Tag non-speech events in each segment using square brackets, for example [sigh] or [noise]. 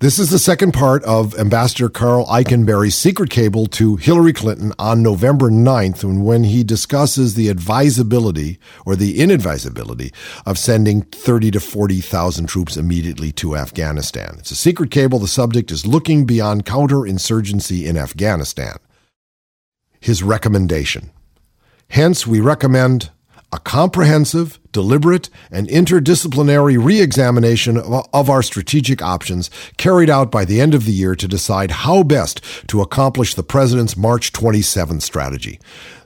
This is the second part of Ambassador Karl Eikenberry's secret cable to Hillary Clinton on November 9th when, when he discusses the advisability or the inadvisability of sending 30 to 40,000 troops immediately to Afghanistan. It's a secret cable. The subject is looking beyond counterinsurgency in Afghanistan. His recommendation. Hence, we recommend a comprehensive, deliberate, and interdisciplinary re-examination of our strategic options carried out by the end of the year to decide how best to accomplish the President's March 27 strategy.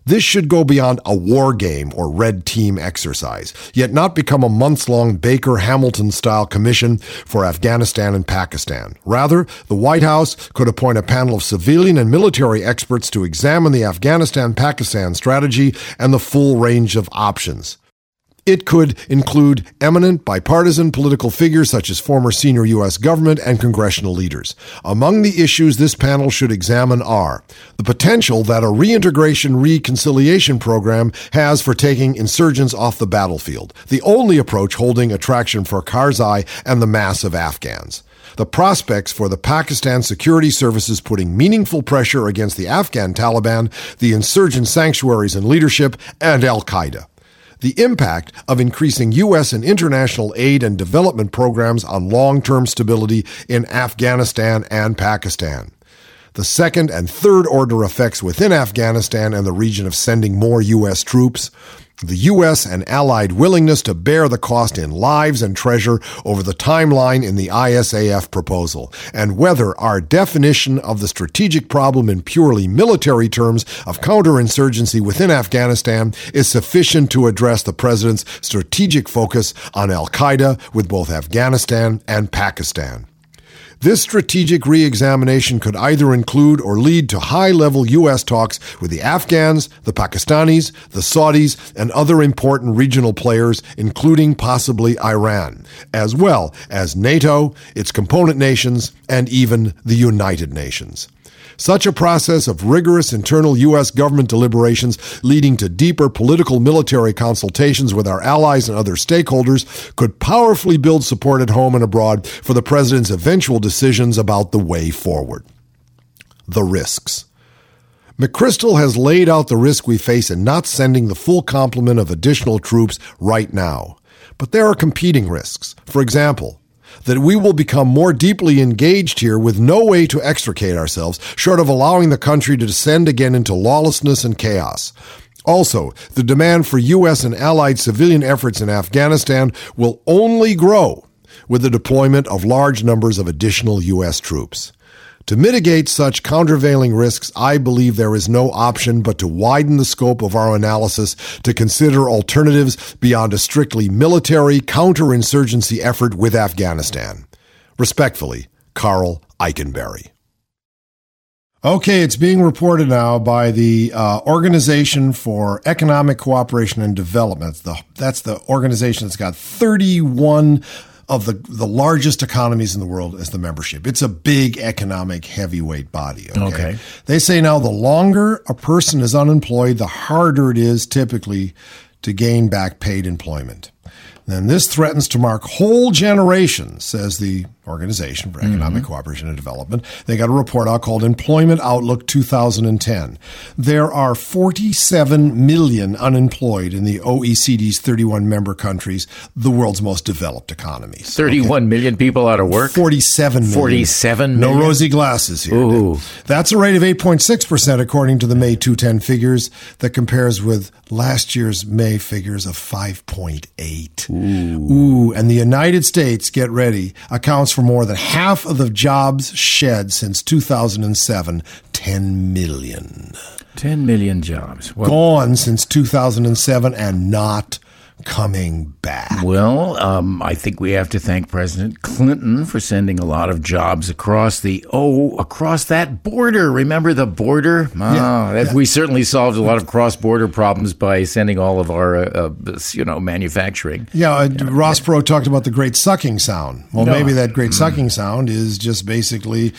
This should go beyond a war game or red team exercise, yet not become a months long Baker Hamilton style commission for Afghanistan and Pakistan. Rather, the White House could appoint a panel of civilian and military experts to examine the Afghanistan Pakistan strategy and the full range of options. It could include eminent bipartisan political figures such as former senior U.S. government and congressional leaders. Among the issues this panel should examine are the potential that a reintegration reconciliation program has for taking insurgents off the battlefield, the only approach holding attraction for Karzai and the mass of Afghans the prospects for the Pakistan security services putting meaningful pressure against the Afghan Taliban, the insurgent sanctuaries and leadership, and Al Qaeda the impact of increasing U.S. and international aid and development programs on long term stability in Afghanistan and Pakistan. The second and third order effects within Afghanistan and the region of sending more U.S. troops, the U.S. and Allied willingness to bear the cost in lives and treasure over the timeline in the ISAF proposal, and whether our definition of the strategic problem in purely military terms of counterinsurgency within Afghanistan is sufficient to address the President's strategic focus on Al Qaeda with both Afghanistan and Pakistan. This strategic re-examination could either include or lead to high-level U.S. talks with the Afghans, the Pakistanis, the Saudis, and other important regional players, including possibly Iran, as well as NATO, its component nations, and even the United Nations. Such a process of rigorous internal U.S. government deliberations leading to deeper political military consultations with our allies and other stakeholders could powerfully build support at home and abroad for the President's eventual decisions about the way forward. The risks. McChrystal has laid out the risk we face in not sending the full complement of additional troops right now. But there are competing risks. For example, that we will become more deeply engaged here with no way to extricate ourselves short of allowing the country to descend again into lawlessness and chaos. Also, the demand for U.S. and allied civilian efforts in Afghanistan will only grow with the deployment of large numbers of additional U.S. troops. To mitigate such countervailing risks, I believe there is no option but to widen the scope of our analysis to consider alternatives beyond a strictly military counterinsurgency effort with Afghanistan. Respectfully, Karl Eikenberry. Okay, it's being reported now by the uh, Organization for Economic Cooperation and Development. The, that's the organization that's got 31 of the, the largest economies in the world as the membership. It's a big economic heavyweight body. Okay? okay. They say now the longer a person is unemployed, the harder it is typically to gain back paid employment. Then this threatens to mark whole generations, says the Organization for Economic mm-hmm. Cooperation and Development. They got a report out called Employment Outlook 2010. There are 47 million unemployed in the OECD's 31 member countries, the world's most developed economies. Thirty-one okay. million people out of work? 47 million. 47 million? No rosy glasses here. Ooh. That's a rate of 8.6% according to the May 210 figures that compares with last year's May figures of 5.8. Ooh. Ooh. And the United States, get ready, accounts for more than half of the jobs shed since 2007 10 million. 10 million jobs. Well, Gone since 2007 and not coming back? Well, um, I think we have to thank President Clinton for sending a lot of jobs across the oh across that border. Remember the border? Oh, yeah, that, yeah. we certainly solved a lot of cross-border problems by sending all of our uh, uh, you know manufacturing. Yeah, uh, Ross Perot talked about the great sucking sound. Well, no. maybe that great mm. sucking sound is just basically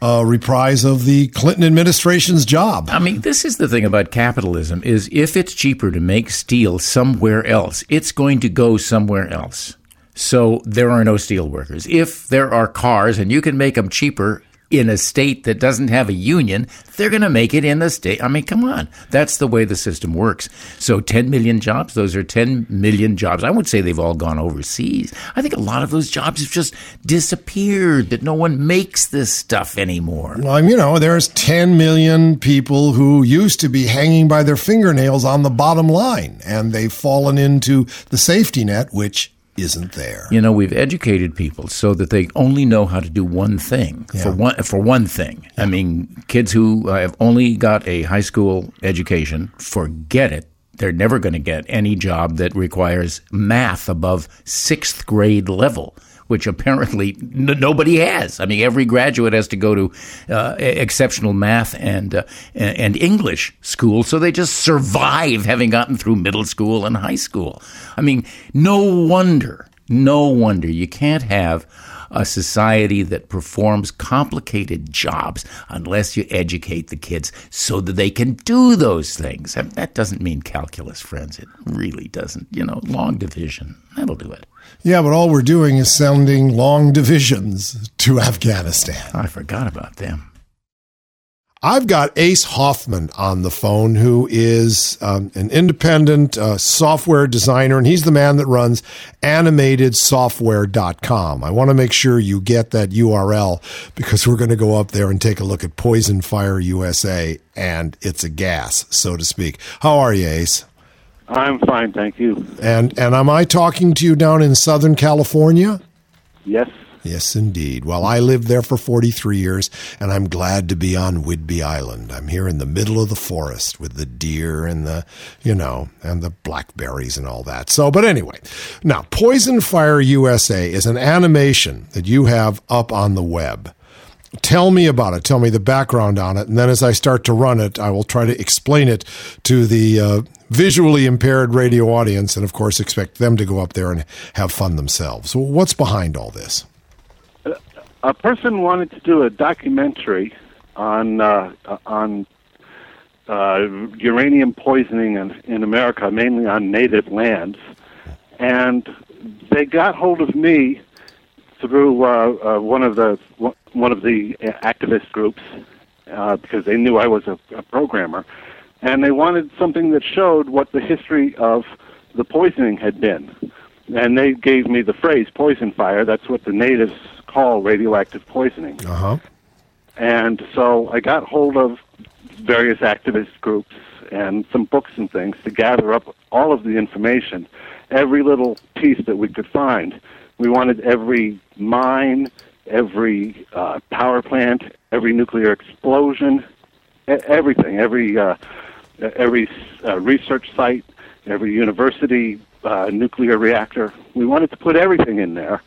a reprise of the Clinton administration's job. I mean, this is the thing about capitalism: is if it's cheaper to make steel somewhere else it's going to go somewhere else. So there are no steel workers. If there are cars and you can make them cheaper in a state that doesn't have a union, they're going to make it in the state. I mean, come on. That's the way the system works. So 10 million jobs, those are 10 million jobs. I would say they've all gone overseas. I think a lot of those jobs have just disappeared, that no one makes this stuff anymore. Well, you know, there's 10 million people who used to be hanging by their fingernails on the bottom line, and they've fallen into the safety net, which isn't there. You know, we've educated people so that they only know how to do one thing yeah. for one for one thing. Yeah. I mean, kids who uh, have only got a high school education, forget it. They're never going to get any job that requires math above sixth grade level which apparently n- nobody has. I mean, every graduate has to go to uh, exceptional math and uh, and English school, so they just survive having gotten through middle school and high school. I mean, no wonder, no wonder you can't have a society that performs complicated jobs unless you educate the kids so that they can do those things. And that doesn't mean calculus, friends. It really doesn't. You know, long division, that'll do it. Yeah, but all we're doing is sending long divisions to Afghanistan. I forgot about them. I've got Ace Hoffman on the phone, who is um, an independent uh, software designer, and he's the man that runs animatedsoftware.com. I want to make sure you get that URL because we're going to go up there and take a look at Poison Fire USA, and it's a gas, so to speak. How are you, Ace? I'm fine, thank you. And and am I talking to you down in Southern California? Yes. Yes, indeed. Well, I lived there for 43 years, and I'm glad to be on Whidbey Island. I'm here in the middle of the forest with the deer and the, you know, and the blackberries and all that. So, but anyway, now, Poison Fire USA is an animation that you have up on the web. Tell me about it. Tell me the background on it. And then as I start to run it, I will try to explain it to the uh, visually impaired radio audience, and of course, expect them to go up there and have fun themselves. What's behind all this? A person wanted to do a documentary on uh, on uh, uranium poisoning in, in America, mainly on native lands, and they got hold of me through uh, uh, one of the one of the activist groups uh, because they knew I was a, a programmer, and they wanted something that showed what the history of the poisoning had been. And they gave me the phrase poison fire. That's what the natives call radioactive poisoning. Uh-huh. And so I got hold of various activist groups and some books and things to gather up all of the information, every little piece that we could find. We wanted every mine, every uh, power plant, every nuclear explosion, everything, every uh, every uh, research site, every university uh, nuclear reactor. We wanted to put everything in there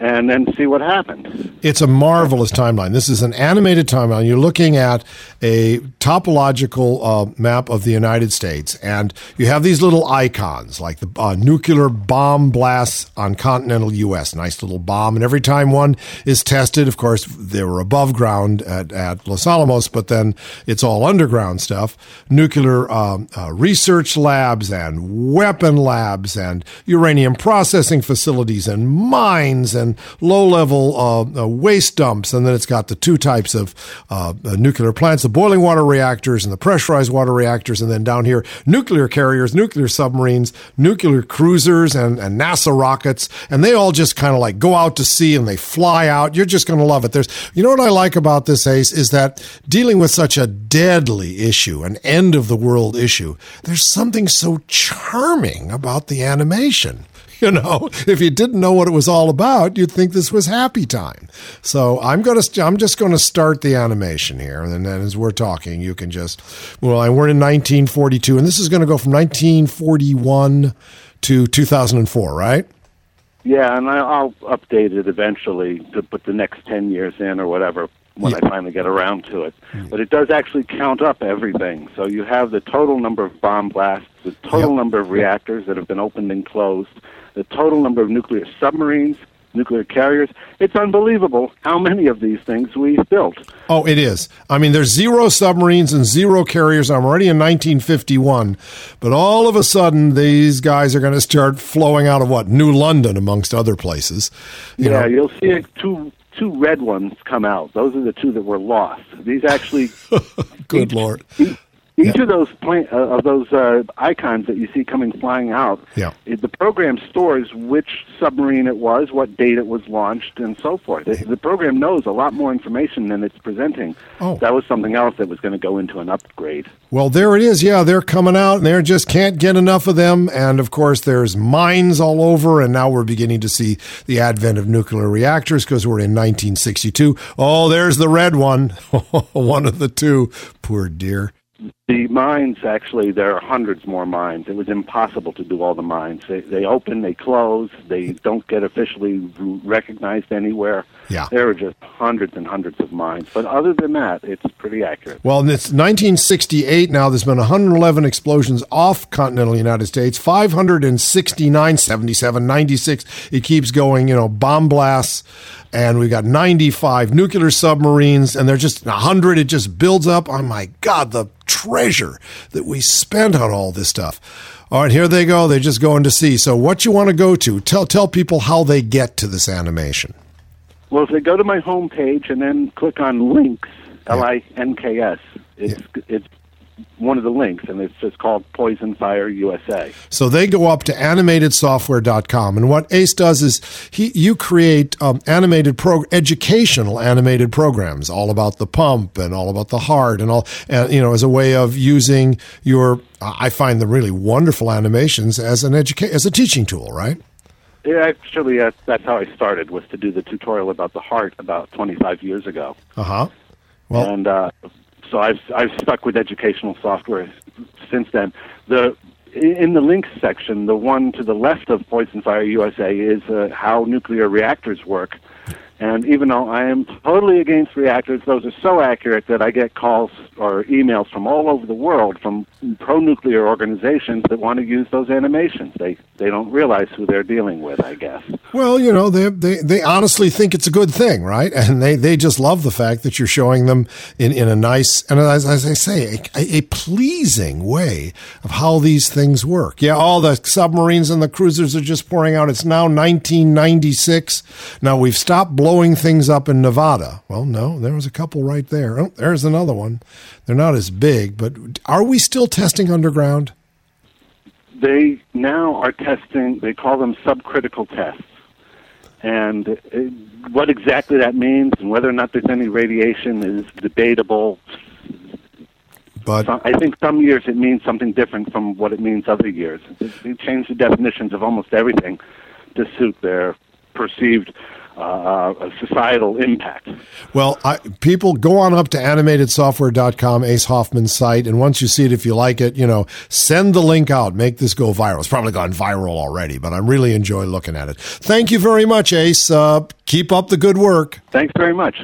and then see what happens. It's a marvelous timeline. This is an animated timeline. You're looking at a topological uh, map of the United States, and you have these little icons like the uh, nuclear bomb blasts on continental U.S. Nice little bomb, and every time one is tested, of course, they were above ground at, at Los Alamos, but then it's all underground stuff. Nuclear um, uh, research labs and weapon labs and uranium processing facilities and mines and and low level uh, uh, waste dumps. And then it's got the two types of uh, uh, nuclear plants the boiling water reactors and the pressurized water reactors. And then down here, nuclear carriers, nuclear submarines, nuclear cruisers, and, and NASA rockets. And they all just kind of like go out to sea and they fly out. You're just going to love it. There's, you know what I like about this, Ace, is that dealing with such a deadly issue, an end of the world issue, there's something so charming about the animation. [laughs] you know, if you didn't know what it was all about, you'd think this was happy time. So I'm going to, I'm just going to start the animation here. And then as we're talking, you can just, well, I we're in 1942 and this is going to go from 1941 to 2004, right? Yeah, and I'll update it eventually to put the next 10 years in or whatever when yeah. I finally get around to it. But it does actually count up everything. So you have the total number of bomb blasts, the total yep. number of reactors that have been opened and closed, the total number of nuclear submarines nuclear carriers. It's unbelievable how many of these things we've built. Oh, it is. I mean, there's zero submarines and zero carriers. I'm already in 1951, but all of a sudden, these guys are going to start flowing out of what New London, amongst other places. You yeah, know? you'll see it two two red ones come out. Those are the two that were lost. These actually. [laughs] Good lord. Each, each yeah. of those uh, of those uh, icons that you see coming flying out, yeah. It, the program stores which submarine it was, what date it was launched, and so forth. It, the program knows a lot more information than it's presenting. Oh. That was something else that was going to go into an upgrade. Well, there it is. Yeah, they're coming out, and they just can't get enough of them. And of course, there's mines all over, and now we're beginning to see the advent of nuclear reactors because we're in 1962. Oh, there's the red one, [laughs] one of the two. Poor dear. The mines, actually, there are hundreds more mines. It was impossible to do all the mines. They, they open, they close, they don't get officially recognized anywhere. Yeah. There are just hundreds and hundreds of mines. But other than that, it's pretty accurate. Well, it's 1968 now. There's been 111 explosions off continental United States, 569, 77, 96. It keeps going, you know, bomb blasts and we've got 95 nuclear submarines, and they're just 100. It just builds up. Oh my God, the treasure that we spend on all this stuff. All right, here they go. They're just going to see. So, what you want to go to? Tell tell people how they get to this animation. Well, if they go to my homepage and then click on links, L I N K S, it's yeah. it's one of the links, and it's just called Poison Fire USA. So they go up to animatedsoftware.com, and what Ace does is he you create um, animated pro educational animated programs, all about the pump and all about the heart, and all and you know as a way of using your. I find the really wonderful animations as an educa- as a teaching tool, right? Yeah, actually, uh, that's how I started was to do the tutorial about the heart about 25 years ago. Uh huh. Well, and uh, so I've I've stuck with educational software since then. The in the links section, the one to the left of Poison Fire USA is uh, how nuclear reactors work. And even though I am totally against reactors, those are so accurate that I get calls or emails from all over the world from pro-nuclear organizations that want to use those animations. They they don't realize who they're dealing with, I guess. Well, you know, they they they honestly think it's a good thing, right? And they they just love the fact that you're showing them in in a nice and as, as I say, a, a pleasing way of how these things work. Yeah, all the submarines and the cruisers are just pouring out. It's now 1996. Now we've stopped blowing things up in Nevada. Well, no, there was a couple right there. Oh, there's another one. They're not as big, but are we still testing underground? They now are testing, they call them subcritical tests. And uh, what exactly that means and whether or not there's any radiation is debatable. But I think some years it means something different from what it means other years. They change the definitions of almost everything to suit their perceived uh, societal impact. Well, I, people go on up to animatedsoftware.com, Ace Hoffman's site, and once you see it, if you like it, you know, send the link out, make this go viral. It's probably gone viral already, but I really enjoy looking at it. Thank you very much, Ace. Uh, keep up the good work. Thanks very much.